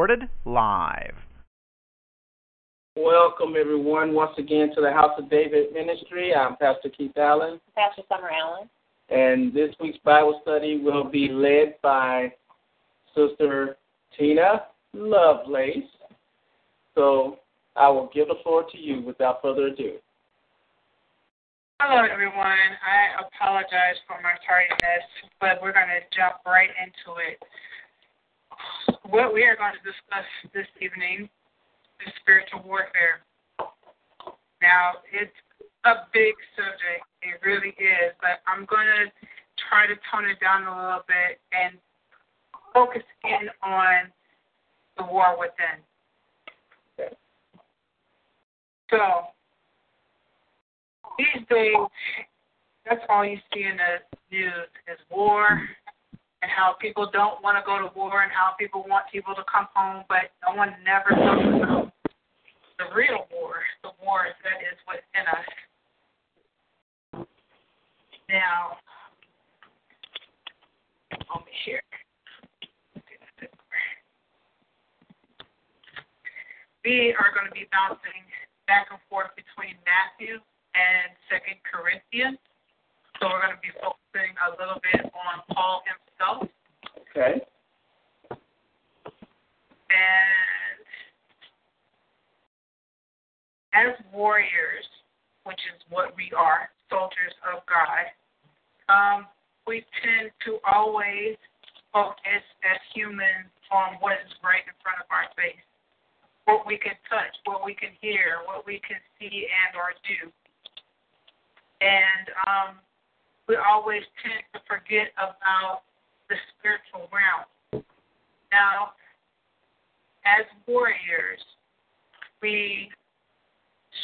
Recorded live. Welcome, everyone, once again to the House of David Ministry. I'm Pastor Keith Allen. Pastor Summer Allen. And this week's Bible study will be led by Sister Tina Lovelace. So I will give the floor to you without further ado. Hello, everyone. I apologize for my tardiness, but we're going to jump right into it. What we are going to discuss this evening is spiritual warfare. Now, it's a big subject. It really is, but I'm going to try to tone it down a little bit and focus in on the war within. So, these days, that's all you see in the news is war and how people don't want to go to war and how people want people to come home, but no one never talks about the real war, the war that is within us. Now, let me share. We are going to be bouncing back and forth between Matthew and Second Corinthians. So we're going to be focusing a little bit on Paul himself. Okay. And as warriors, which is what we are, soldiers of God, um, we tend to always focus as humans on what is right in front of our face what we can touch, what we can hear, what we can see and or do. And um, we always tend to forget about the spiritual realm. Now, as warriors, we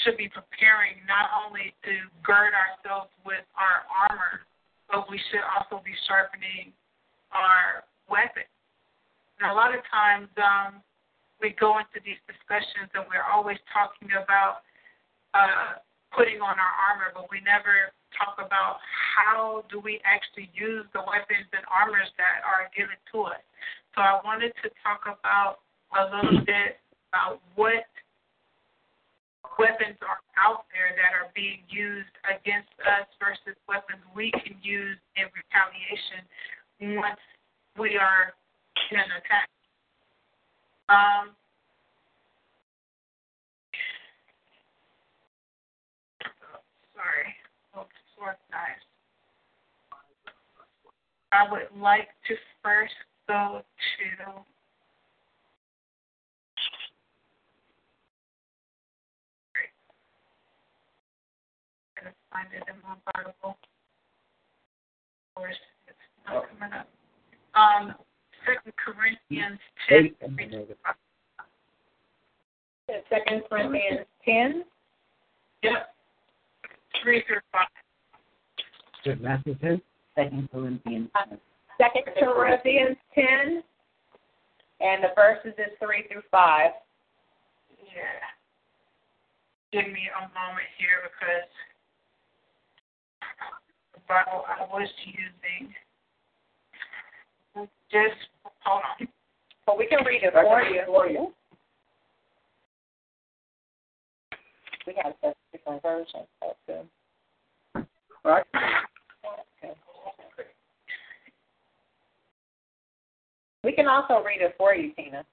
should be preparing not only to gird ourselves with our armor, but we should also be sharpening our weapons. And a lot of times, um, we go into these discussions and we're always talking about uh, putting on our armor, but we never talk about how do we actually use the weapons and armors that are given to us. So I wanted to talk about a little bit about what weapons are out there that are being used against us versus weapons we can use in retaliation once we are in an attack. Um, sorry, oh, sword knives. I would like to first go to I'm find it in my Bible. Of course, it's not coming up. Um, Second Corinthians 10. Second Corinthians 10. Yep. 3 through 5. Is Matthew 10? Second Corinthians 10. Second Corinthians 10. And the verses is 3 through 5. Yeah. Give me a moment here because the Bible I was using just hold on. Well, we can read it for you. For you. We have a different version. That's uh, good. Right. Okay. We can also read it for you, Tina.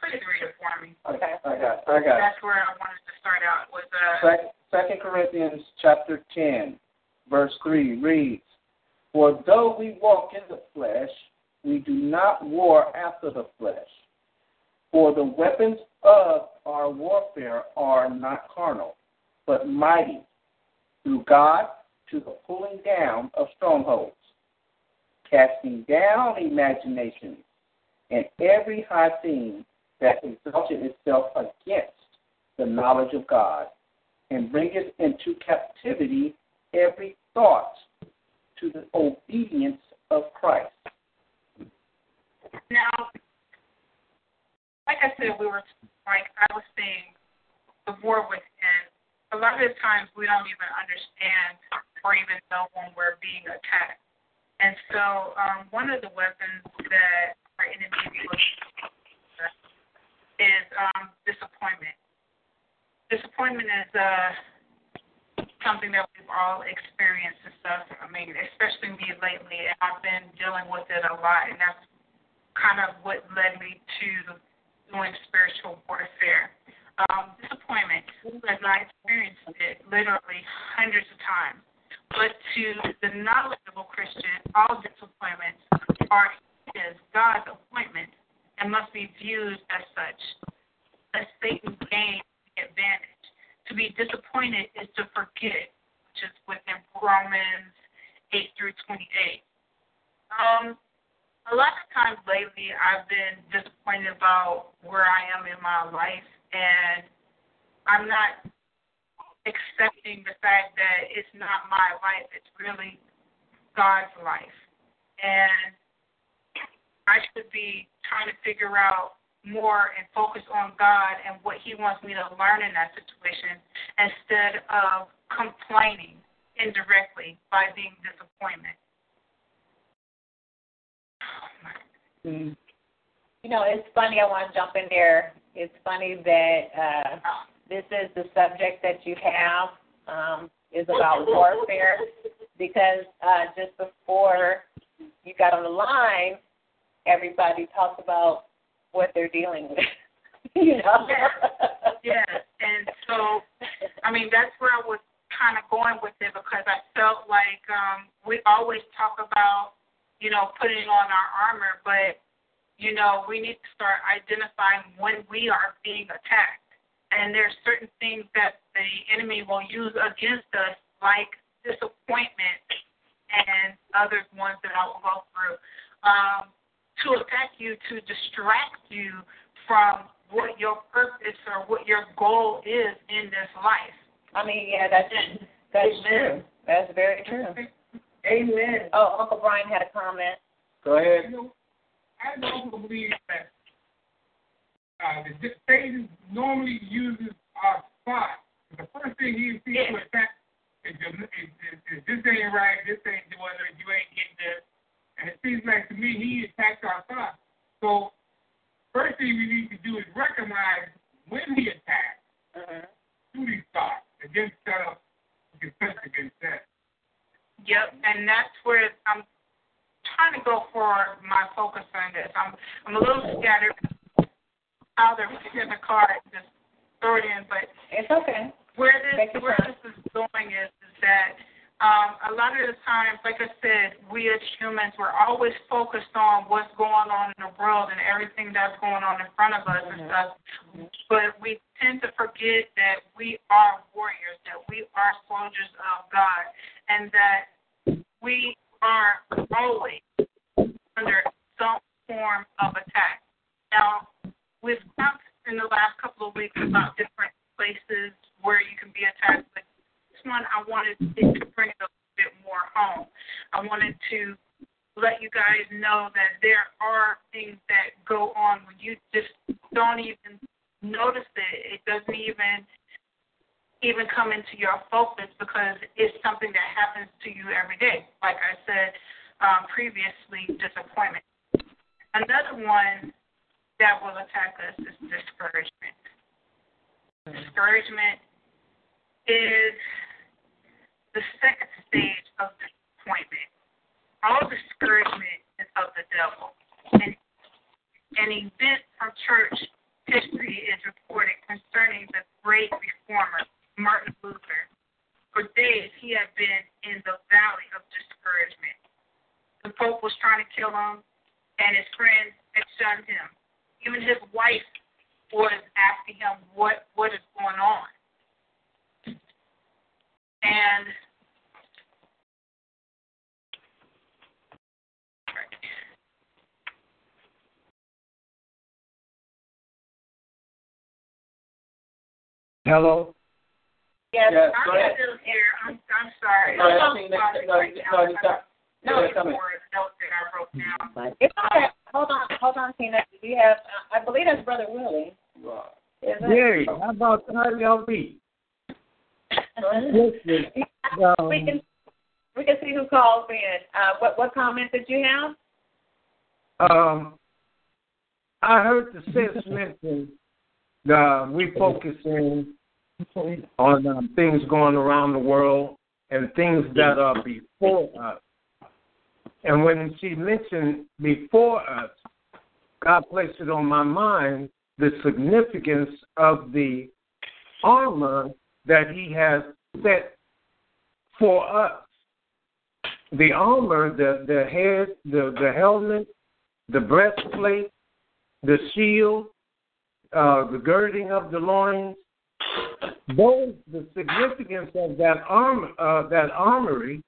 Please read it for me. Okay. I got. I got. That's where I wanted to start out with uh Second, Second Corinthians chapter ten, verse three reads, "For though we walk in the flesh, we do not war after the flesh. For the weapons of our warfare are not carnal, but mighty through God to the pulling down of strongholds, casting down imaginations and every high thing that exalted itself against the knowledge of God, and bringeth into captivity every thought to the obedience of Christ. Now, like I said, we were like I was saying, the war within. A lot of the times we don't even understand or even know when we're being attacked. And so, um, one of the weapons that our enemy is um, disappointment. Disappointment is uh, something that we've all experienced and stuff. I mean, especially me lately, I've been dealing with it a lot, and that's kind of what led me to doing spiritual warfare. Um, disappointment, as I experienced it literally hundreds of times. But to the knowledgeable Christian, all disappointments are his, God's appointment, and must be viewed as such. A Satan gains the advantage. To be disappointed is to forget, which is within Romans 8 through 28. Um, a lot of times lately, I've been disappointed about where I am in my life, and I'm not accepting the fact that it's not my life, it's really God's life. And I should be trying to figure out more and focus on God and what He wants me to learn in that situation instead of complaining indirectly by being disappointed. Mm. You know, it's funny. I want to jump in there. It's funny that uh, this is the subject that you have um, is about warfare because uh, just before you got on the line, everybody talks about what they're dealing with. you know. Yes. yes. And so, I mean, that's where I was kind of going with it because I felt like um, we always talk about, you know, putting on our armor, but you know, we need to start identifying when we are being attacked. And there's certain things that the enemy will use against us, like disappointment and other ones that I will go through, um, to attack you, to distract you from what your purpose or what your goal is in this life. I mean, yeah, that's it. that's Amen. true. That's very true. Amen. Oh, Uncle Brian had a comment. Go ahead. I also believe that uh, the Satan normally uses our spot. The first thing he sees to attack is, is, is, is this ain't right, this ain't doing it, you ain't getting this. And it seems like to me he attacks our thoughts. So first thing we need to do is recognize when he attacks uh-huh. through these thoughts and then set up defense against that. Yep, and that's where I'm trying to go for my focus on this. I'm I'm a little scattered out there in the car just throw it in, but it's okay. Where this where this is going is is that um, a lot of the times, like I said, we as humans, we're always focused on what's going on in the world and everything that's going on in front of us mm-hmm. and stuff. But we tend to forget that we are warriors, that we are soldiers of God, and that we are always under some form of attack. Now, we've talked in the last couple of weeks about different places where you can be attacked, but one I wanted to bring it a bit more home. I wanted to let you guys know that there are things that go on when you just don't even notice it. It doesn't even even come into your focus because it's something that happens to you every day. Like I said um, previously, disappointment. Another one that will attack us is discouragement. Discouragement is the second stage of disappointment. All discouragement is of the devil. And an event from church history is reported concerning the great reformer Martin Luther. For days, he had been in the valley of discouragement. The Pope was trying to kill him, and his friends had shunned him. Even his wife was asking him what what is going on. And Hello. Yes, Yes, I'm still here. I'm I'm sorry. Go. I'm No, sorry no, right no, now. no, no. No, Yeah, come in. for that I wrote down. It's okay. Hold on, hold on, Tina. We have, uh, I believe that's Brother Willie. Is it? Yay. How about how y'all be? Listen, we can we can see who calls in. Uh, what what comment did you have? um, I heard the sis mention uh, we focusing on um, things going around the world and things that are before us. And when she mentioned before us, God placed it on my mind the significance of the armor that He has set for us. The armor, the the head, the the helmet, the breastplate, the shield, uh, the girding of the loins. Those the significance of that armor, uh, that armory,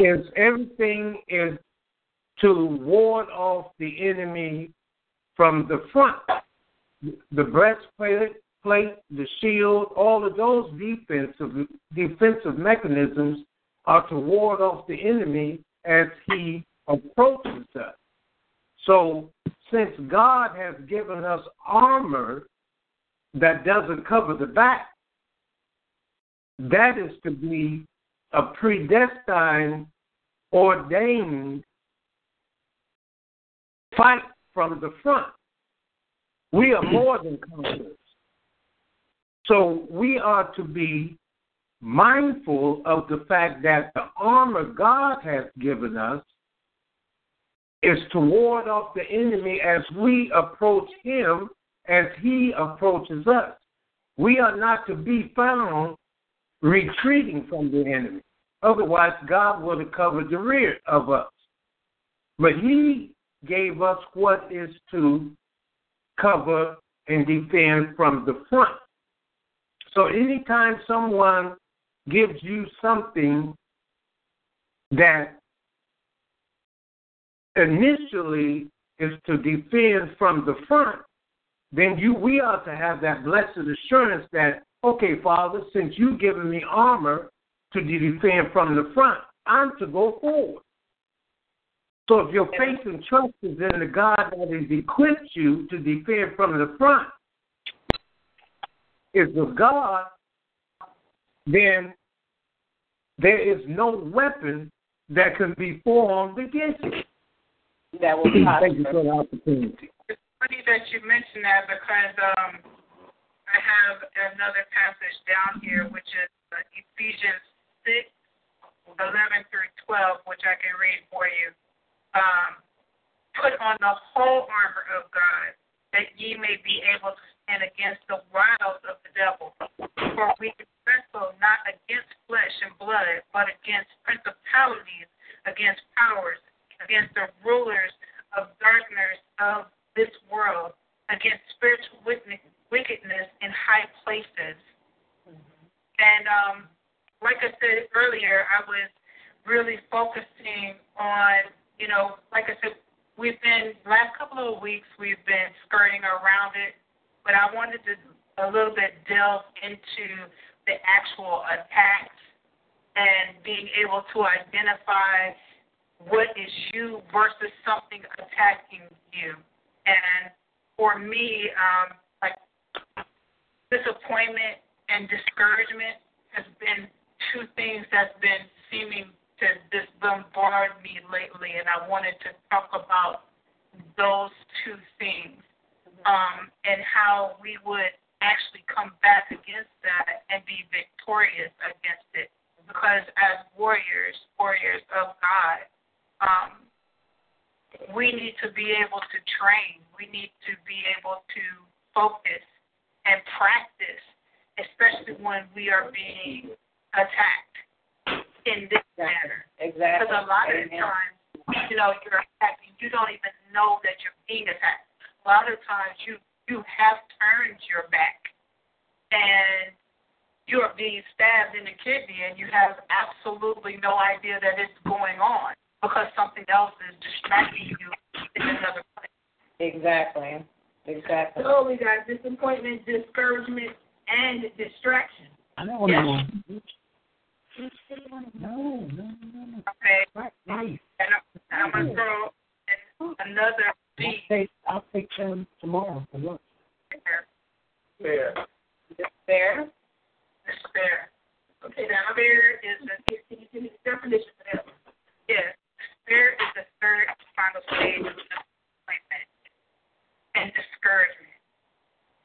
is everything is to ward off the enemy from the front. The breastplate, plate, the shield, all of those defensive defensive mechanisms are to ward off the enemy as he approaches us. So, since God has given us armor that doesn't cover the back, that is to be a predestined, ordained fight from the front. We are more than conquerors. So we are to be mindful of the fact that the armor God has given us is to ward off the enemy as we approach him as he approaches us. We are not to be found retreating from the enemy. Otherwise, God would have covered the rear of us. But he gave us what is to cover and defend from the front. So anytime someone gives you something that initially is to defend from the front, then you we ought to have that blessed assurance that, okay, Father, since you've given me armor to defend from the front, I'm to go forward. So if your faith and trust is in the God that has equipped you to defend from the front, is of God, then there is no weapon that can be formed against you. That will Thank you for the opportunity. Funny that you mentioned that because um, I have another passage down here, which is uh, Ephesians 6, 11 through 12, which I can read for you. Um, Put on the whole armor of God, that ye may be able to stand against the wiles of the devil. For we wrestle not against flesh and blood, but against principalities, against powers, against the rulers of darkness of this world, against spiritual wickedness in high places. And um, like I said earlier, I was really focusing on, you know, like I said, we've been last couple of weeks we've been skirting around it, but I wanted to a little bit delve into the actual attacks and being able to identify what is you versus something attacking you. And for me, um, like disappointment and discouragement has been two things that's been seeming to just bombard me lately, and I wanted to talk about those two things um, and how we would actually come back against that and be victorious against it. Because as warriors, warriors of God, um, we need to be able to train. We need to be able to focus and practice, especially when we are being attacked in this manner. Exactly. Because a lot of times, you know, you're attacked and you don't even know that you're being attacked. A lot of times you you have turned your back and you are being stabbed in the kidney and you have absolutely no idea that it's going on because something else is distracting you in another place. Exactly. Exactly. So we got disappointment, discouragement, and distraction. No, Yes. no. No, no, no, no. Okay. Right, nice. And I'm, I'm going to throw in another I'll take, I'll take them tomorrow for lunch. there. Fair. Despair. Despair. Okay, now despair is the, can you give me the definition for that? Yes. Despair is the third and final stage of disappointment and discouragement.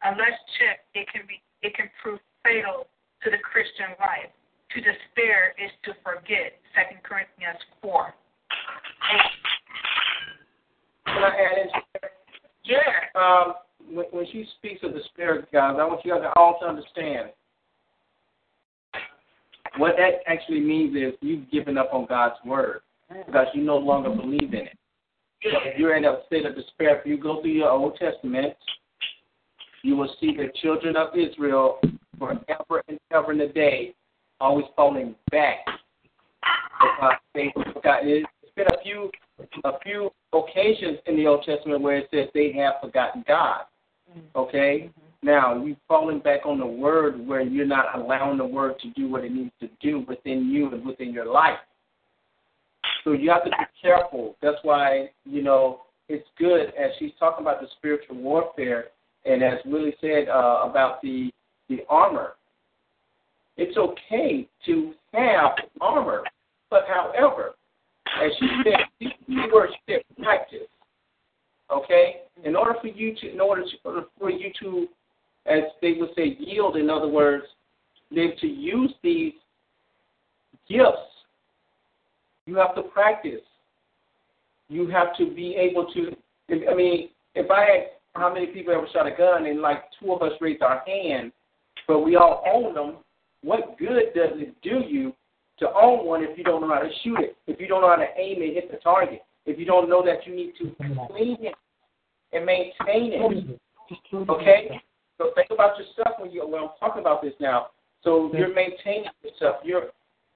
Unless checked, it can be it can prove fatal to the Christian life. To despair is to forget. Second Corinthians four. Can I add in? Yeah. Um, when, when she speaks of the spirit, guys, I want you guys all to understand what that actually means is you've given up on God's word because you no longer believe in it. If you're in a state of despair, if you go through your Old Testament, you will see the children of Israel forever and ever and a day always falling back. Because they forgot. It's been a few a few occasions in the Old Testament where it says they have forgotten God. Mm-hmm. Okay? Mm-hmm. Now, you're falling back on the word where you're not allowing the word to do what it needs to do within you and within your life. So you have to be careful. That's why, you know, it's good as she's talking about the spiritual warfare and as Willie said uh, about the the armor. It's okay to have armor, but however, as she said, these words said practice. Okay? In order for you to in order to, for you to as they would say yield, in other words, then to use these gifts, you have to practice. You have to be able to I mean, if I had how many people ever shot a gun and like two of us raised our hand, but we all own them, what good does it do you to own one if you don't know how to shoot it, if you don't know how to aim and hit the target, if you don't know that you need to clean it and maintain it? Okay? So think about yourself when you when I'm talking about this now. So you're maintaining yourself. You're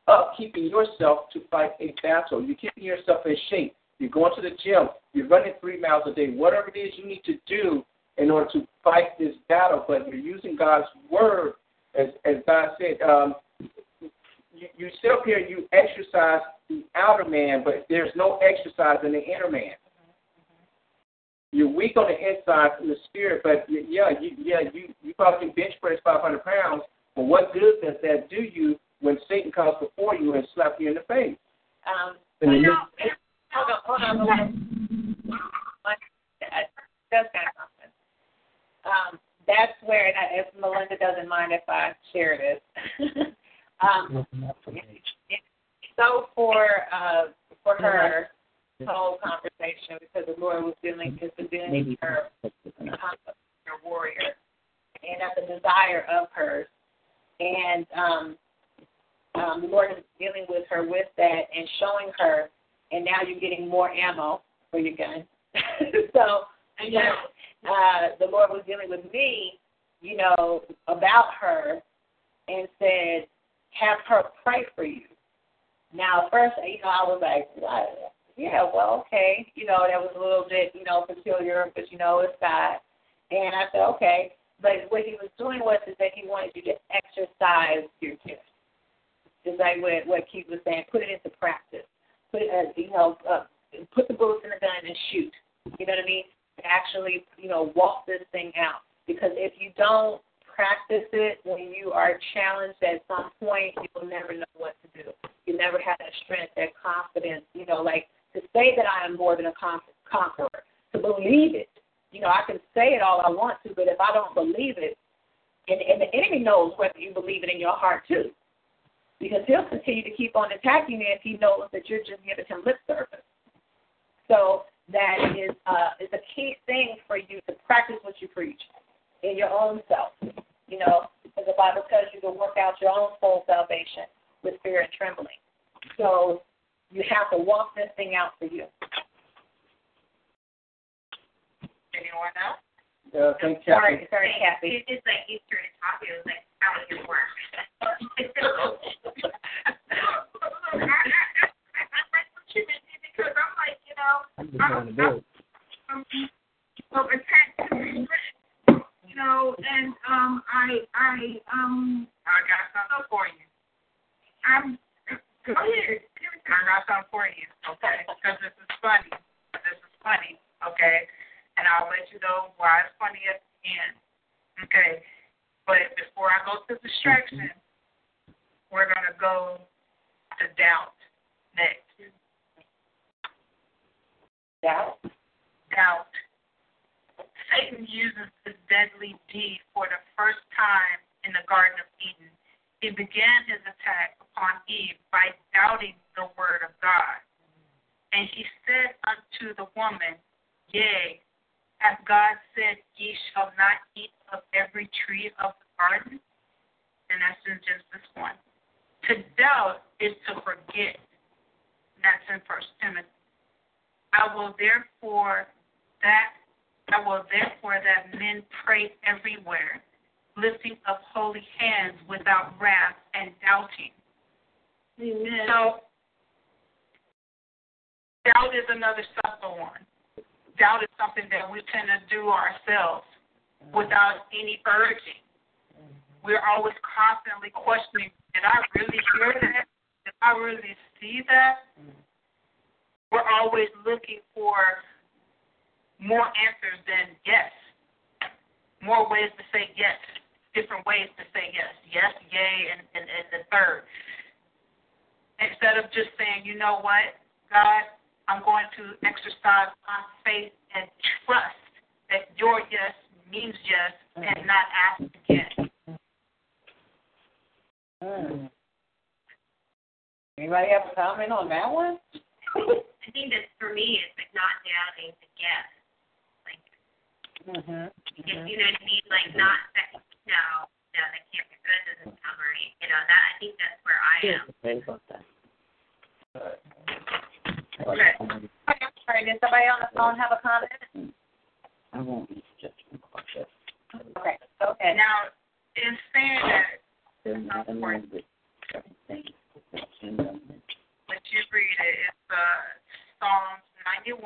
upkeeping yourself to fight a battle. You're keeping yourself in shape. You're going to the gym. You're running three miles a day. Whatever it is you need to do in order to fight this battle, but you're using God's word, as as God said. Um, you, you sit up here, and you exercise the outer man, but there's no exercise in the inner man. You're weak on the inside from the spirit, but yeah, you yeah you you probably can bench press 500 pounds, but what good does that do you when Satan comes before you and slaps you in the face? Um, And you you- hold on, hold on, hold on. That- That's kind of something. Um, that's where, and I- if Melinda doesn't mind if I share this. um, so for uh, for her whole conversation, because the Lord was dealing, has been dealing with her concept of a warrior, and at the desire of hers, and um, um, the Lord is dealing with her with that and showing her, and now you're getting more ammo for your gun. so, you know, uh, the Lord was dealing with me, you know, about her, and said, have her pray for you. Now, first, you know, I was like, what? yeah, well, okay. You know, that was a little bit, you know, peculiar, but you know, it's God. And I said, okay. But what he was doing was is that he wanted you to exercise your gift. Just like what what Keith was saying, put it into practice. Put as you know, uh, put the bullets in the gun and shoot. You know what I mean? Actually, you know, walk this thing out. Because if you don't practice it when you are challenged at some point, you'll never know what to do. You never have that strength, that confidence. You know, like to say that I am more than a conqueror, to believe it. You know, I can say it all I want to, but if I don't believe it, and, and the enemy knows whether you believe it in your heart too, because he'll continue to keep on attacking you if he knows that you're just giving him lip service. So that is uh, is a key thing for you to practice what you preach in your own self. You know, because the Bible tells you to work out your own soul salvation with fear and trembling. So you have to walk this thing out for you. Anyone else? Uh, thank you. Sorry, sorry, Kathy. It's just like you started talking, it was like, how it can. I'm trying to build. Um, um, you know, and um, I, I, um, I got something for you. I'm. Go ahead. I got something for you, okay? Because this is funny. This is funny, okay? And I'll let you know why it's funny at the end, okay? But before I go to distraction, we're going to go to doubt next. Doubt? Doubt. Satan uses this deadly deed for the first time in the Garden of Eden. He began his attack upon Eve by doubting the word of God. And he said unto the woman, Yea, hath God said, Ye shall not eat of every tree of the garden? And that's in Genesis 1. To doubt is to forget. That's in First Timothy. I will therefore that I will therefore that men pray everywhere, lifting up holy hands without wrath and doubting. Amen. So doubt is another subtle one. Doubt is something that we tend to do ourselves without any urging. We're always constantly questioning, did I really hear that? Did I really see that? We're always looking for more answers than yes. More ways to say yes. Different ways to say yes. Yes, yay, and, and, and the third. Instead of just saying, you know what, God, I'm going to exercise my faith and trust that your yes means yes and not ask again. Mm. Anybody have a comment on that one? I think that for me, it's like not doubting the guess. Like, Mm-hmm. if you know what I mean, like not second. No, no, that can't be. That doesn't sound right. You know that. I think that's where I am. Okay. Okay, sorry, did somebody on the phone have a comment? I won't use judgment call. Okay, go ahead. Now, in saying that, They're not in line with everything. let you read it. It's uh, Psalms 91,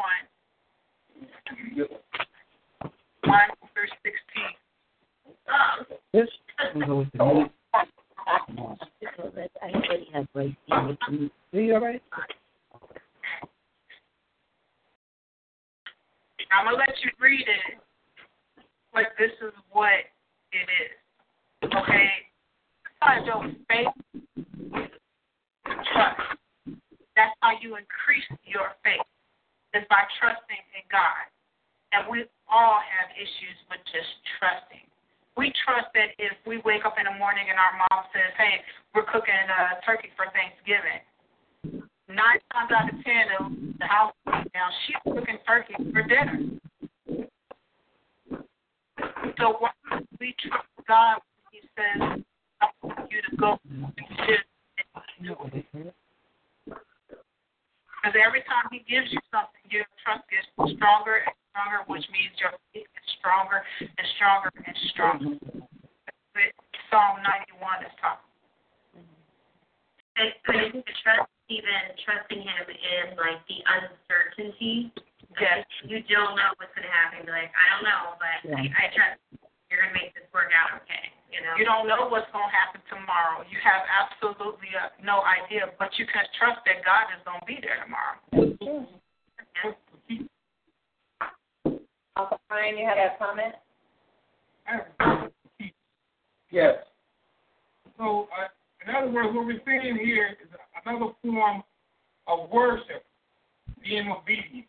1 through 16. This will go with the music. I already have right here. Do you all right? I'm going to let you read it, but this is what it is. Okay? By your faith trust. That's how you increase your faith, is by trusting in God. And we all have issues with just trusting. We trust that if we wake up in the morning and our mom says, hey, we're cooking uh, turkey for Thanksgiving, nine times out of ten, the house now she's cooking turkey for dinner. So why would we trust God when He says, "I want you to go and do Because every time He gives you something, your trust gets stronger and stronger, which means your faith gets stronger and stronger and stronger. But Psalm 91 is talking. I, I think the trust, even trusting him in like the uncertainty. Yes. You don't know what's going to happen. You're like, I don't know, but I, I trust you're going to make this work out okay. You know. You don't know what's going to happen tomorrow. You have absolutely uh, no idea, but you can trust that God is going to be there tomorrow. Uncle Brian, you have a comment? Yes. So, uh, in other saying here is another form of worship, being obedient.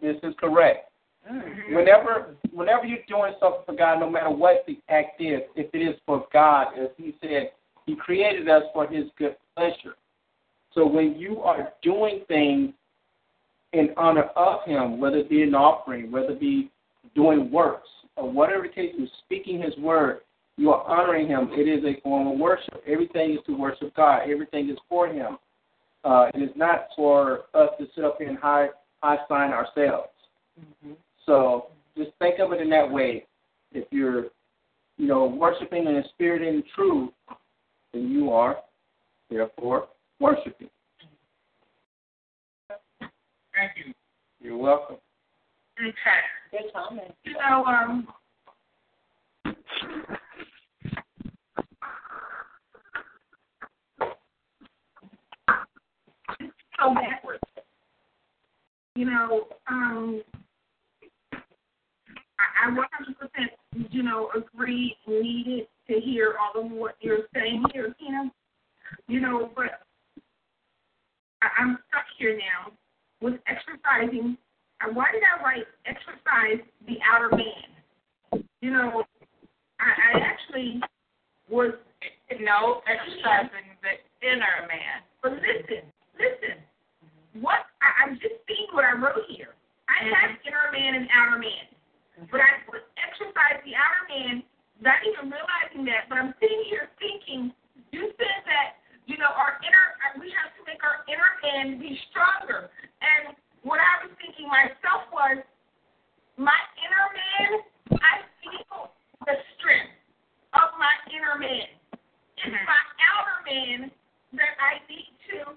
This is correct. Mm-hmm. Whenever whenever you're doing something for God, no matter what the act is, if it is for God, as He said, He created us for His good pleasure. So when you are doing things in honor of Him, whether it be an offering, whether it be doing works, or whatever the case, you're speaking His word, you are honoring Him. It is a form of worship. Everything is to worship God. Everything is for Him. Uh, it is not for us to sit up here and high high sign ourselves. So just think of it in that way. If you're, you know, worshiping in the spirit and truth, then you are, therefore, worshiping. Thank you. You're welcome. Okay. Good comment. You know, um, go backwards. you know, um, I, I 100%, you know, agree, needed to hear all of what you're saying here, Tina. You know, but I, I'm stuck here now with exercising. Why did I write exercise the outer man? You know, I, I actually was no exercising the inner man. But listen, listen. What I, I'm just seeing what I wrote here. I Mm-hmm. have inner man and outer man, but I put exercise the outer man, not even realizing that. But I'm sitting here thinking, you said that you know our inner, uh, we have to make our inner man be stronger. And what I was thinking myself was, my inner man, I feel the strength of my inner man. It's my outer man that I need to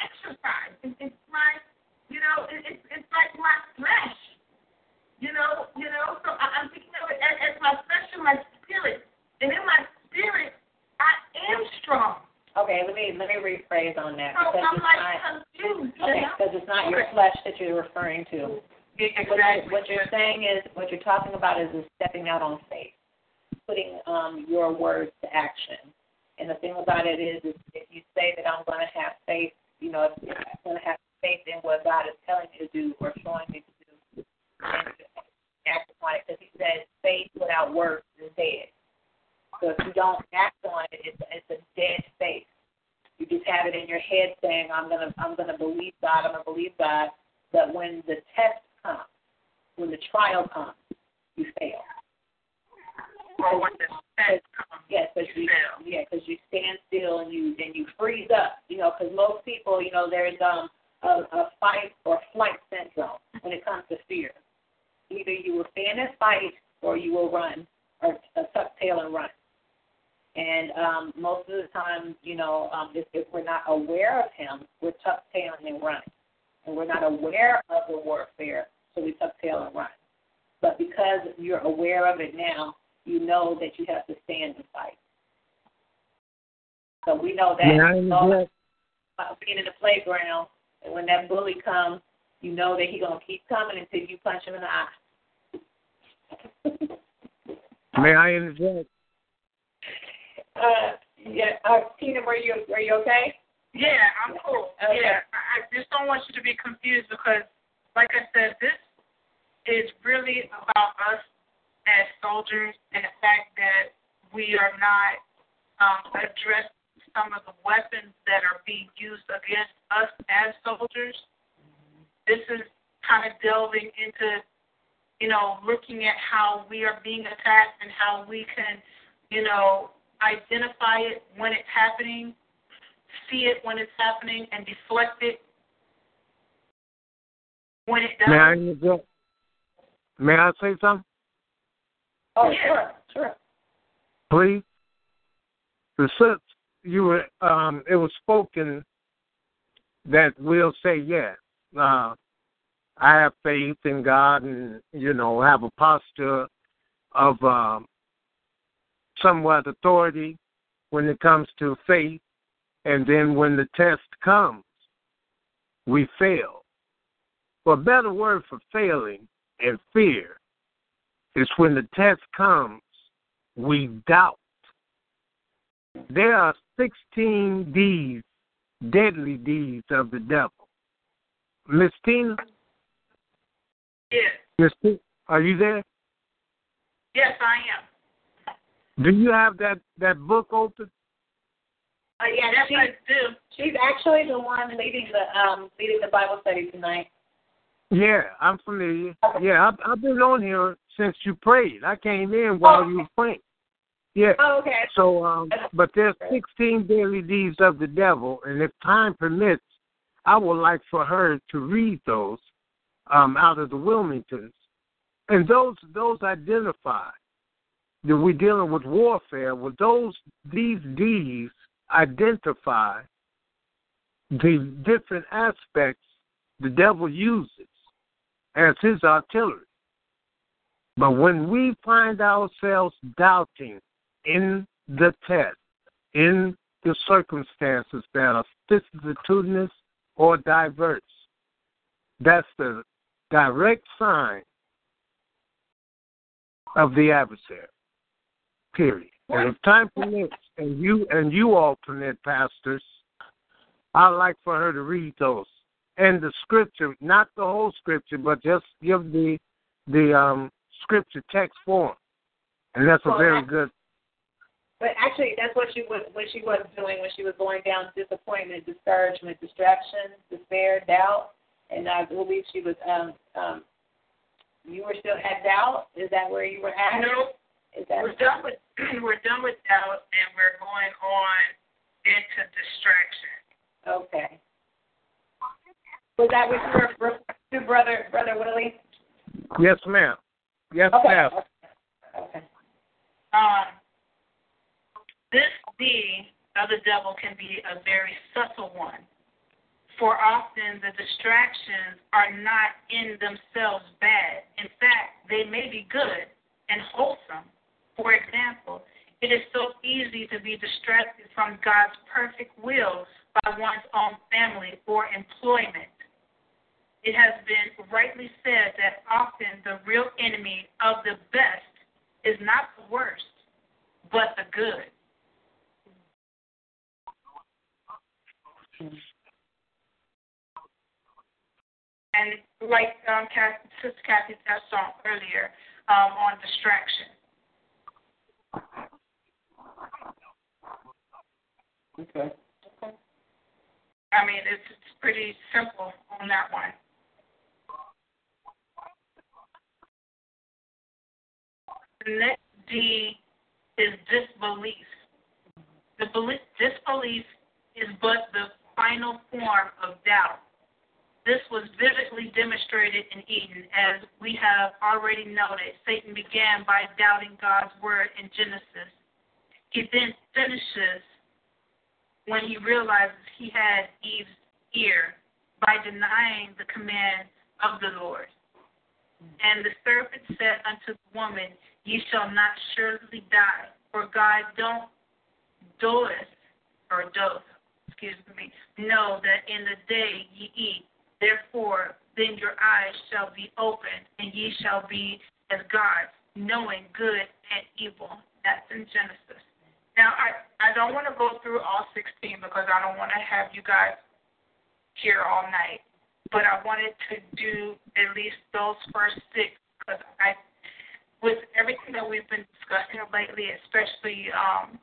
exercise. It, it's my, you know, it, it's it's like my flesh. You know, you know. So I, I'm thinking of it as, as my flesh and my spirit. And in my spirit, I am strong. Okay, let me let me rephrase on that So because I'm it's like not confused. you okay know? because it's not your flesh that you're referring to. What, you, what you're saying is what you're talking about is, is stepping out on faith, putting um, your words to action. And the thing about it is, is if you say that I'm going to have faith, you know, if I'm going to have faith in what God is telling me to do or showing me to do, and to act upon it, because He said faith without works is dead. So if you don't act on it, it's, it's a dead faith. You just have it in your head saying, "I'm gonna, I'm gonna believe God. I'm gonna believe God." But when the test comes, when the trial comes, you fail. Or when the test comes, Yes, because you, fail. yeah, because you stand still and you and you freeze up. You know, because most people, you know, there's um a, a fight or flight syndrome when it comes to fear. Either you will stand and fight, or you will run, or uh, tuck tail and run. And um, most of the time, you know, um, if, if we're not aware of him, we're tuck tailing and running. And we're not aware of the warfare, so we tuck tail and run. But because you're aware of it now, you know that you have to stand and fight. So we know that. I So, uh, being in the playground, and when that bully comes, you know that he's gonna keep coming until you punch him in the eye. May I interject? uh, yeah, uh, Tina, were you were you okay? Yeah, I'm cool. Okay. Yeah, I, I just don't want you to be confused because, like I said, this is really about us as soldiers and the fact that we are not um, addressing some of the weapons that are being used against us as soldiers. This is kind of delving into, you know, looking at how we are being attacked and how we can, you know, identify it when it's happening see it when it's happening and deflect it when it does. May I interject? May I say something, Oh, sure, sure. please? The since you were, um, it was spoken that we'll say yes. Uh, I have faith in God, and you know, have a posture of um, somewhat authority when it comes to faith, and then when the test comes, we fail. Well, a better word for failing and fear is when the test comes, we doubt. There are 16 deeds, deadly deeds of the devil. Miss Tina, Yes, Miss Tina, are you there? yes, I am. Do you have that, that book open? Uh, yeah, Yes, she, I do. she's actually the one leading the um leading the Bible study tonight. Yeah, I'm familiar. Yeah, I've, I've been on here since you prayed. I came in while you were praying. Yeah. Oh, okay. So, um, but there's 16 daily deeds of the devil, and if time permits, I would like for her to read those um, out of the Willmingtons, and those those identify that we're dealing with warfare. Well, those these deeds identify the different aspects the devil uses as his artillery. But when we find ourselves doubting in the test, in the circumstances that are vicissitudinous or diverse, That's the direct sign of the adversary. Period. And if time permits, and you and you all permit, pastors, I'd like for her to read those and the scripture, not the whole scripture, but just give the the um, scripture text form, and that's a very good. But actually, that's what she was what she was doing when she was going down disappointment, discouragement, distraction, despair, doubt, and I believe she was um um. You were still at doubt. Is that where you were at? No. Is that we're done with we're done with doubt, and we're going on into distraction. Okay. Was that what you were to, brother, brother Willie? Yes, ma'am. Yes, okay. ma'am. Okay. Um, this D of the devil can be a very subtle one. For often the distractions are not in themselves bad. In fact, they may be good and wholesome. For example, it is so easy to be distracted from God's perfect will by one's own family or employment. It has been rightly said that often the real enemy of the best is not the worst, but the good. And like um, Sister Kathy touched on earlier um, on distraction. Okay. I mean, it's, it's pretty simple on that one. The next D is disbelief. The belief, disbelief is but the final form of doubt. This was vividly demonstrated in Eden, as we have already noted. Satan began by doubting God's word in Genesis. He then finishes when he realizes he had Eve's ear by denying the command of the Lord. And the serpent said unto the woman, Ye shall not surely die, for God don't doeth or doth, excuse me, know that in the day ye eat, therefore then your eyes shall be opened, and ye shall be as gods, knowing good and evil. That's in Genesis. Now, I, I don't want to go through all 16 because I don't want to have you guys here all night. But I wanted to do at least those first six because I, with everything that we've been discussing lately, especially um,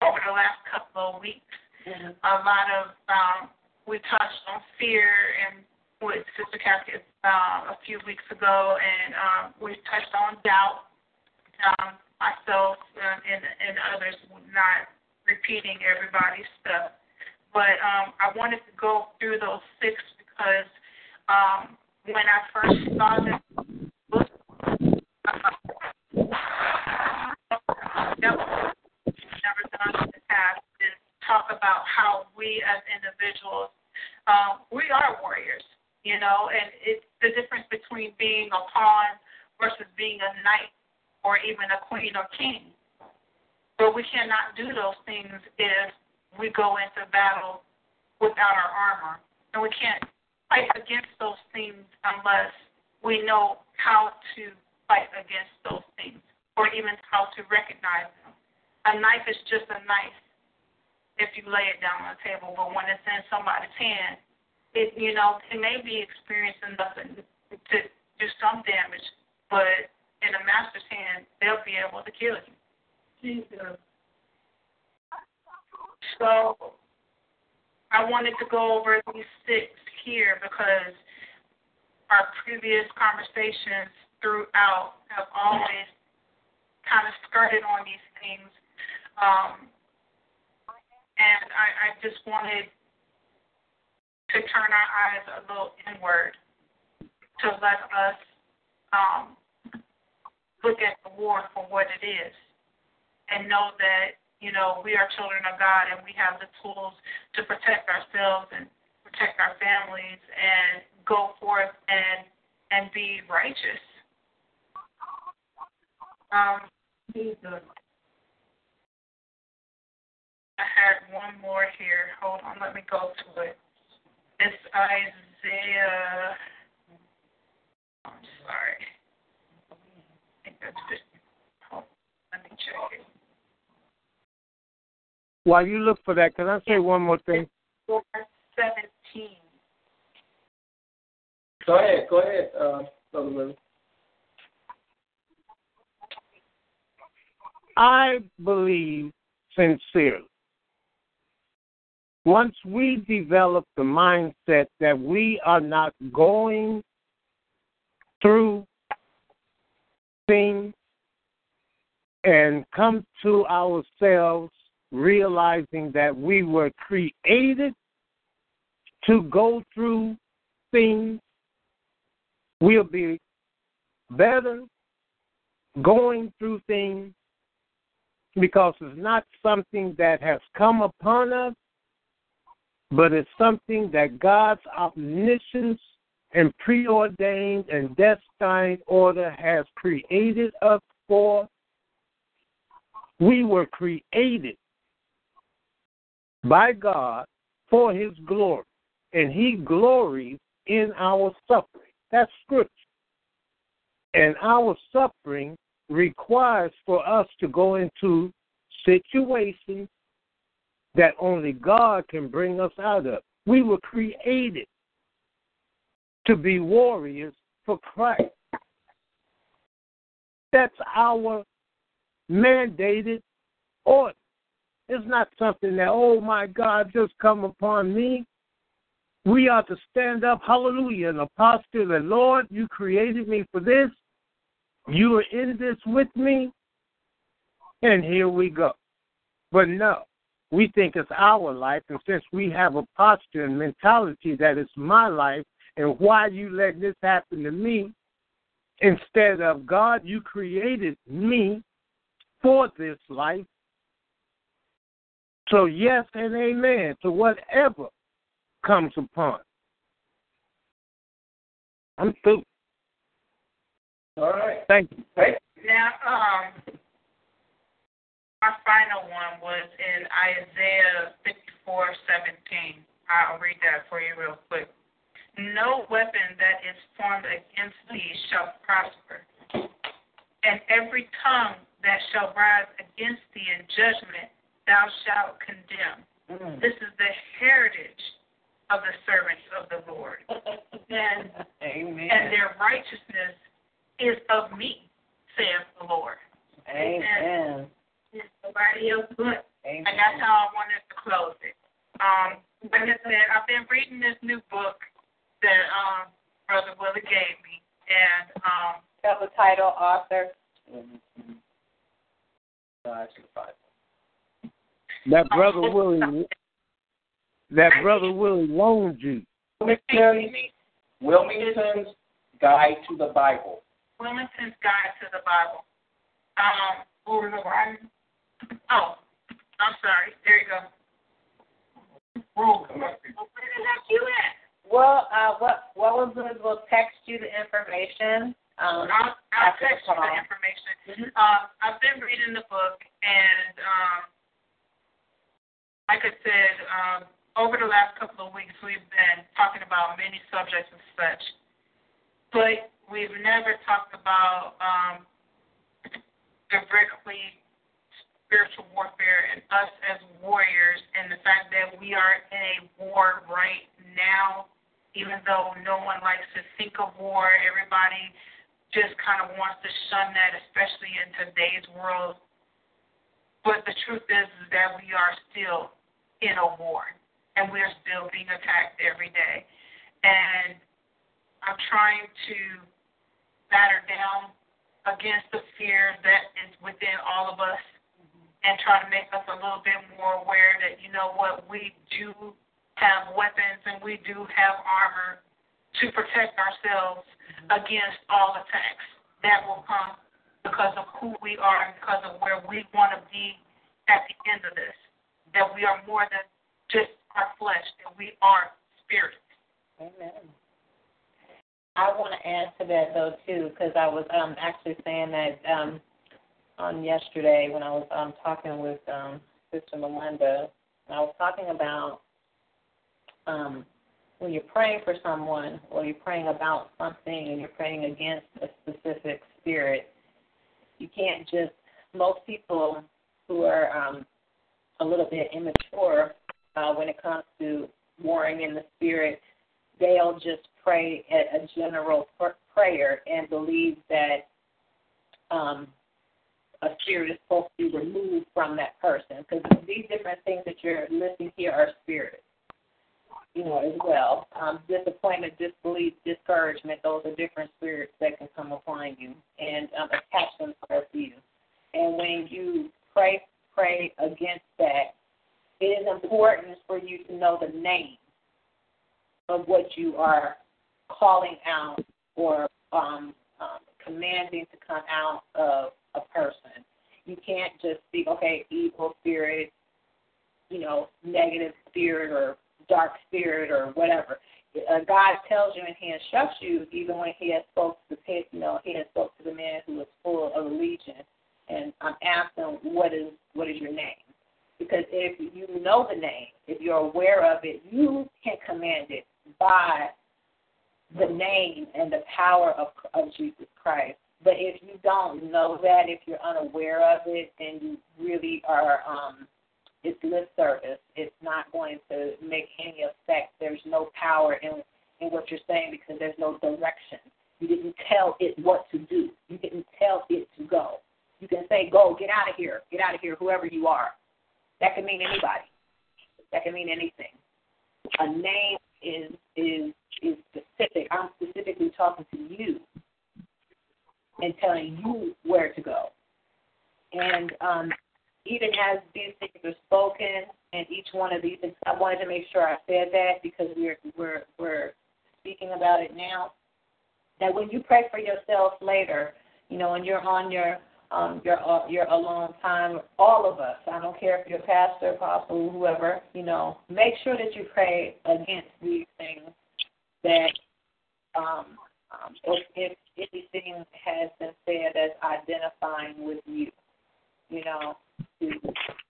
over the last couple of weeks, mm-hmm. a lot of um, we touched on fear and with Sister Kathy uh, a few weeks ago, and um, we touched on doubt. Um, myself um, and, and others, not repeating everybody's stuff. But um, I wanted to go through those six because um, when I first saw this book, never done in the past is talk about how we as individuals, um, we are warriors, you know, and it's the difference between being a pawn versus being a knight or even a queen or king. But we cannot do those things if we go into battle without our armor. And we can't fight against those things unless we know how to fight against those things or even how to recognize them. A knife is just a knife if you lay it down on the table, but when it's in somebody's hand, it you know, it may be experiencing nothing to do some damage, but in a master's hand, they'll be able to kill you. Jesus. So I wanted to go over these six here because our previous conversations throughout have always kind of skirted on these things. Um, and I, I just wanted to turn our eyes a little inward to let us um, look at the war for what it is and know that, you know, we are children of God and we have the tools to protect ourselves and protect our families and go forth and and be righteous. Um, I had one more here. Hold on, let me go to it. It's Isaiah. I'm sorry. I think that's it. Oh, let me check it. While you look for that, can I say one more thing? Four seventeen. Go ahead. Go ahead, uh, Brother Willie. I believe sincerely. Once we develop the mindset that we are not going through things and come to ourselves realizing that we were created to go through things, we'll be better going through things because it's not something that has come upon us, but it's something that God's omniscience and preordained and destined order has created us for. We were created by God for His glory, and He glories in our suffering. That's scripture. And our suffering requires for us to go into situations that only God can bring us out of. We were created to be warriors for Christ. That's our mandated order. It's not something that, oh my God, just come upon me. We are to stand up, hallelujah, in a posture that, Lord, you created me for this. You are in this with me, and here we go. But no, we think it's our life, and since we have a posture and mentality that it's my life, and why you let this happen to me, instead of God, you created me for this life. So yes and amen to whatever comes upon. I'm through. All right. Thank you. Now, um, my final one was in Isaiah fifty-four seventeen. I'll read that for you real quick. No weapon that is formed against thee shall prosper, and every tongue that shall rise against thee in judgment thou shalt condemn. Mm. This is the heritage of the servants of the Lord, and Amen. and their righteousness is of me, saith the Lord. Amen. It's nobody else but. Amen. And that's how I wanted to close it. Um, like I said, I've been reading this new book that um Brother Willie gave me, and um, Tell the title, author. That brother Willie, that brother Willie loaned you. Willmington's, Willmington's Guide to the Bible. Willmington's Guide to the Bible. Um, Who is the writing? Oh, I'm sorry. There you go. Well, where the heck you at? Well, uh, what what we'll do is we'll text you the information. Um, I'll, I'll after the text you the call. information. Mhm. Um, I've been reading the book, and um, like I said, um, over the last couple of weeks, we've been talking about many subjects and such, but we've never talked about um, directly spiritual warfare and us as warriors, and the fact that we are in a war right now. Even though no one likes to think of war, everybody just kind of wants to shun that, especially in today's world. But the truth is, is that we are still in a war, and we are still being attacked every day. And I'm trying to batter down against the fear that is within all of us, and try to make us a little bit more aware that you know what we do have weapons and we do have armor to protect ourselves against all attacks that will come because of who we are and because of where we want to be at the end of this. That we are more than just our flesh, that we are spirit. Amen. I want to add to that though too, because I was um actually saying that um on yesterday when I was um talking with um Sister Melinda, and I was talking about um when you're praying for someone or you're praying about something and you're praying against a specific spirit, you can't just most people who are um, a little bit immature uh, when it comes to warring in the spirit, they'll just pray a, a general pr- prayer and believe that um, a spirit is supposed to be removed from that person because these different things that you're listing here are spirits, you know, as well. Um, disappointment, disbelief, discouragement, those are different spirits that can come upon you and um, attach themselves to you. And when you pray, pray against that, it is important for you to know the name of what you are calling out or um, um, commanding to come out of a person. You can't just be, okay, evil spirit, you know, negative spirit or dark spirit or whatever. Uh, God tells you and He instructs you, even when He has spoke to the, you know, He has spoke to the man who was full of religion, and I'm asking, what is what is your name? Because if you know the name, if you're aware of it, you can command it by the name and the power of, of Jesus Christ. But if you don't know that, if you're unaware of it, then you really are, um, it's lip service. It's not going to make any effect. There's no power in, in what you're saying because there's no direction. You didn't tell it what to do. You didn't tell it to go. You can say, go, get out of here, get out of here, whoever you are. That can mean anybody. That can mean anything. A name is is is specific. I'm specifically talking to you and telling you where to go. And um, even as these things are spoken, and each one of these I wanted to make sure I said that because we're we're we're speaking about it now. That when you pray for yourself later, you know, and you're on your um, your uh, your alone time, all of us. I don't care if you're pastor, apostle, whoever. You know, make sure that you pray against these things that um, um, if, if anything has been said as identifying with you, you know, to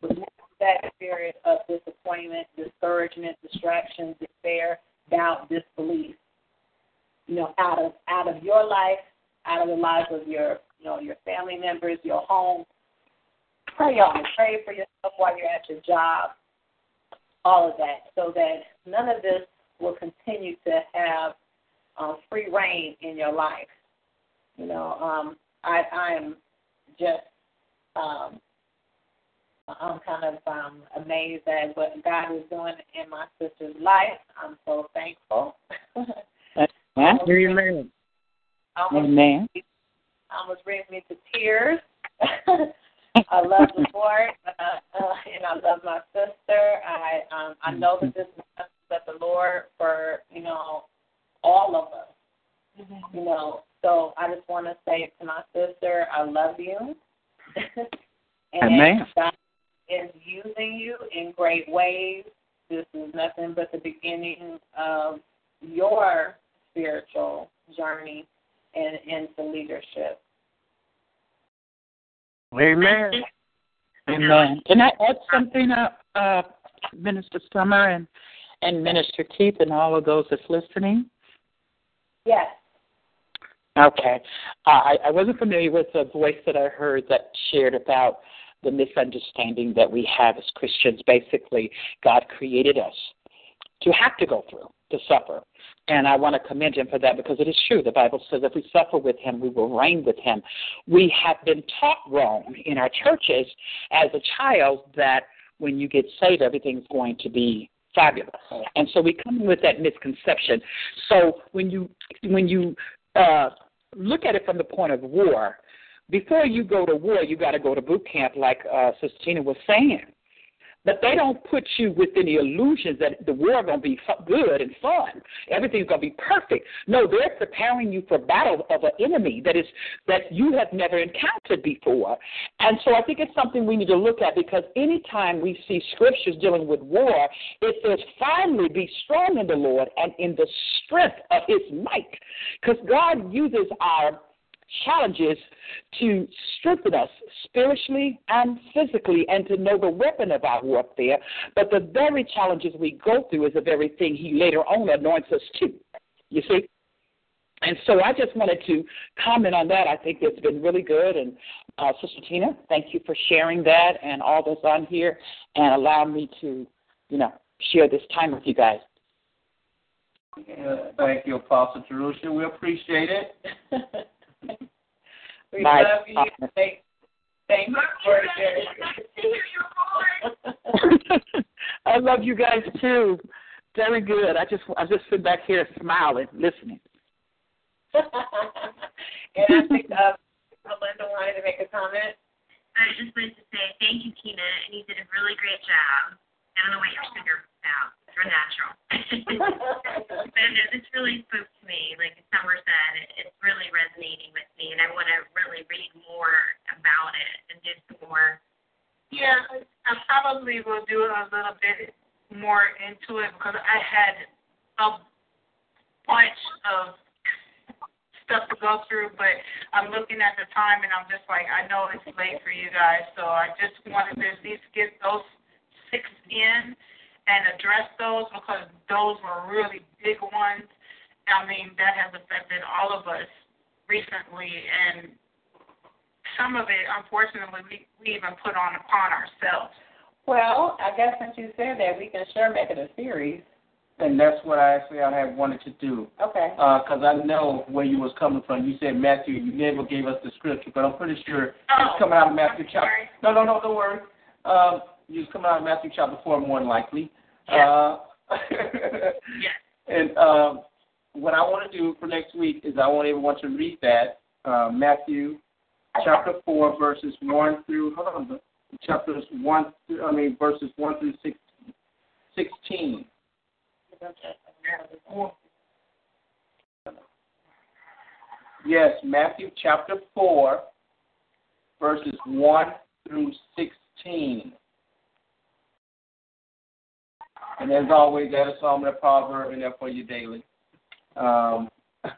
remove that spirit of disappointment, discouragement, distraction, despair, doubt, disbelief, you know, out of out of your life, out of the lives of your you know your family members, your home. Pray on, pray for yourself while you're at your job, all of that, so that none of this will continue to have um, free rein in your life. You know, um, I I am just um, I'm kind of um, amazed at what God is doing in my sister's life. I'm so thankful. Amen. Amen. Almost brings me to tears. I love the Lord, uh, uh, and I love my sister. I um, I know that this is that the Lord for you know all of us. Mm-hmm. You know, so I just want to say to my sister, I love you. and Amen. God is using you in great ways. This is nothing but the beginning of your spiritual journey and into leadership. Amen. Amen. Can I add something up, uh, Minister Summer and, and Minister Keith and all of those that's listening? Yes. Okay. Uh, I, I wasn't familiar with the voice that I heard that shared about the misunderstanding that we have as Christians. Basically, God created us to have to go through, to suffer. And I want to commend him for that because it is true. The Bible says if we suffer with him, we will reign with him. We have been taught wrong in our churches as a child that when you get saved, everything's going to be fabulous. And so we come with that misconception. So when you when you uh, look at it from the point of war, before you go to war, you got to go to boot camp, like uh, Sister was saying. But they don't put you with any illusions that the war going to be good and fun. Everything's going to be perfect. No, they're preparing you for battle of an enemy that is that you have never encountered before. And so I think it's something we need to look at because anytime we see scriptures dealing with war, it says, "Finally, be strong in the Lord and in the strength of His might," because God uses our challenges to strengthen us spiritually and physically and to know the weapon of our warfare. But the very challenges we go through is the very thing He later on anoints us to. You see? And so I just wanted to comment on that. I think it's been really good. And uh, Sister Tina, thank you for sharing that and all that's on here and allow me to, you know, share this time with you guys. Thank you, Apostle Jerusha. We appreciate it. we Bye. love you. Thank, thank you for sharing. I love you guys too. Very good. I just I just sit back here smiling, listening. and I think uh, Linda wanted to make a comment. I just wanted to say thank you, Tina, and you did a really great job. I don't know what your sugar was about. You're natural. but no, this really spoke to me. Like Summer said, it, it's really resonating with me, and I want to really read more about it and do some more. Yeah, I probably will do a little bit more into it because I had a bunch of stuff to go through, but I'm looking at the time and I'm just like, I know it's late for you guys, so I just wanted to at least get those six in and address those because those were really big ones. I mean, that has affected all of us recently, and some of it, unfortunately, we, we even put on upon ourselves. Well, I guess since you said that, we can sure make it a series. And that's what I actually I had wanted to do. Okay. Because I know where you was coming from. You said Matthew. You never gave us the scripture, but I'm pretty sure Oh, it's coming out of Matthew chapter. No, no, no, don't worry. Um, you coming out of Matthew chapter four, more than likely. Yes. Uh, Yes. And um, what I want to do for next week is I want everyone to read that uh, Matthew chapter four, verses one through hold on, chapters one. Through, I mean verses one through six, sixteen. Yes, Matthew chapter 4, verses 1 through 16. And as always, that is Psalm and a proverb in there for you daily. Um,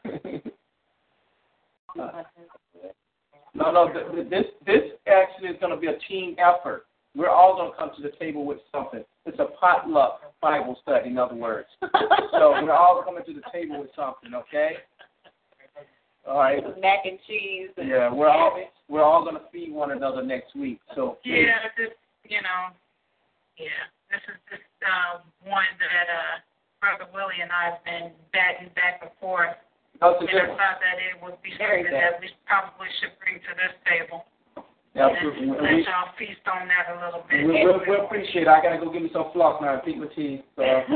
no, no, th- th- this this actually is going to be a team effort. We're all going to come to the table with something. It's a potluck Bible study, in other words. so we're all coming to the table with something, okay? All right. Mac and cheese. And Yeah, we're all we're all going to feed one another next week. So Yeah, this, you know, yeah, this is just uh, one that uh, Brother Willie and I have been batting back and forth. No, it's a and I good one. thought that it would be Very something that we probably should bring to this table. Absolutely. And let y'all feast on that a little bit. We, we, we appreciate it. I got to go get me some floss now and pick my teeth. So. and,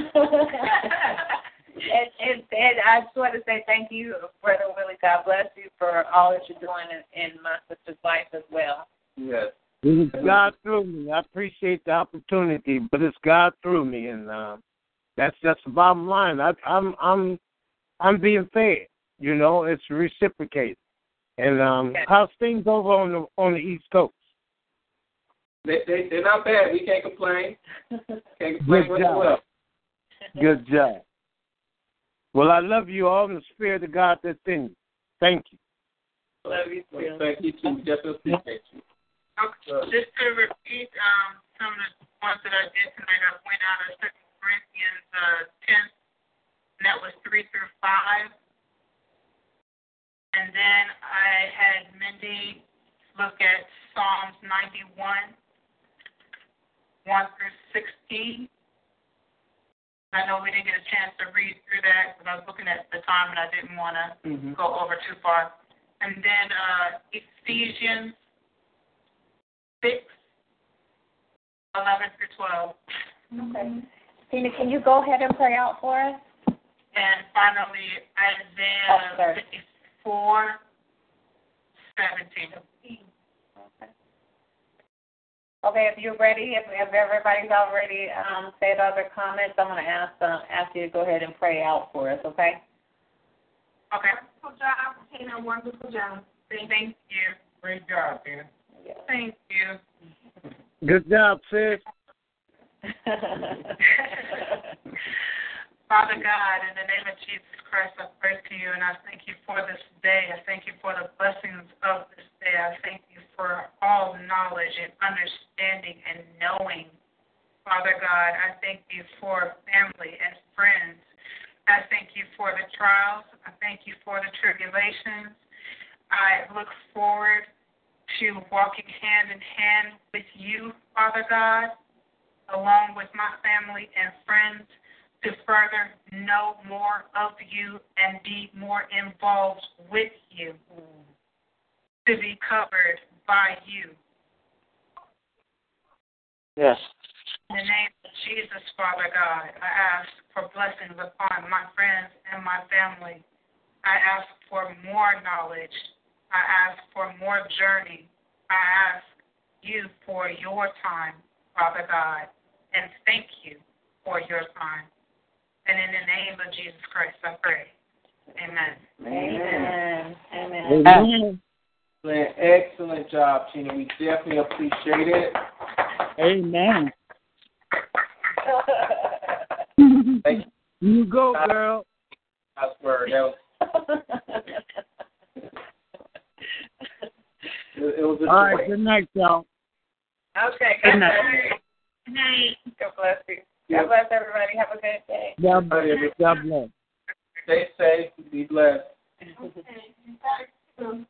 and, and I just want to say thank you, Brother Willie. God bless you for all that you're doing in, in my sister's life as well. Yes. It's God through me. I appreciate the opportunity, but it's God through me, and uh, that's that's the bottom line. I, I'm I'm I'm being fed. You know, it's reciprocated. And um, how's things over on the on the East Coast? They, they, they're not bad. We can't complain. Can't complain Good job. well. Good job. Well, I love you all in the spirit of God that's in you. Thank you. Love you too. Thank you too. Just appreciate you. Okay, just to repeat um, some of the ones that I did tonight, I went out of Second Corinthians uh, 10, and that was 3 through 5. And then I had Mindy look at Psalms 91, 1 through 16. I know we didn't get a chance to read through that because I was looking at the time and I didn't want to Mm-hmm. go over too far. And then uh, Ephesians 6, 11 through 12. Okay. Tina, can you go ahead and pray out for us? And finally, Isaiah Oh, sorry. 54, 17. Okay, if you're ready, if, if everybody's already um, said other comments, I'm going to ask uh, ask you to go ahead and pray out for us. Okay. Okay. Wonderful job, Tina. Wonderful job. Thank you. Great job, Tina. Thank you. Good job, sis. Father God, in the name of Jesus Christ, I pray to you and I thank you for this day. I thank you for the blessings of this day. I thank you for all knowledge and understanding and knowing. Father God, I thank you for family and friends. I thank you for the trials. I thank you for the tribulations. I look forward to walking hand in hand with you, Father God, along with my family and friends to further know more of you and be more involved with you, to be covered by you. Yes. In the name of Jesus, Father God, I ask for blessings upon my friends and my family. I ask for more knowledge. I ask for more journey. I ask you for your time, Father God, and thank you for your time. And in the name of Jesus Christ, I pray. Amen. Amen. Amen. Amen. Excellent, excellent job, Tina. We definitely appreciate it. Amen. Thank you. You go, girl. I swear, that was. it, was a All right, good night, y'all. Okay, good night. Good night. God bless you. God bless everybody. Have a good day. God bless. God bless. Stay safe. Be blessed. Okay.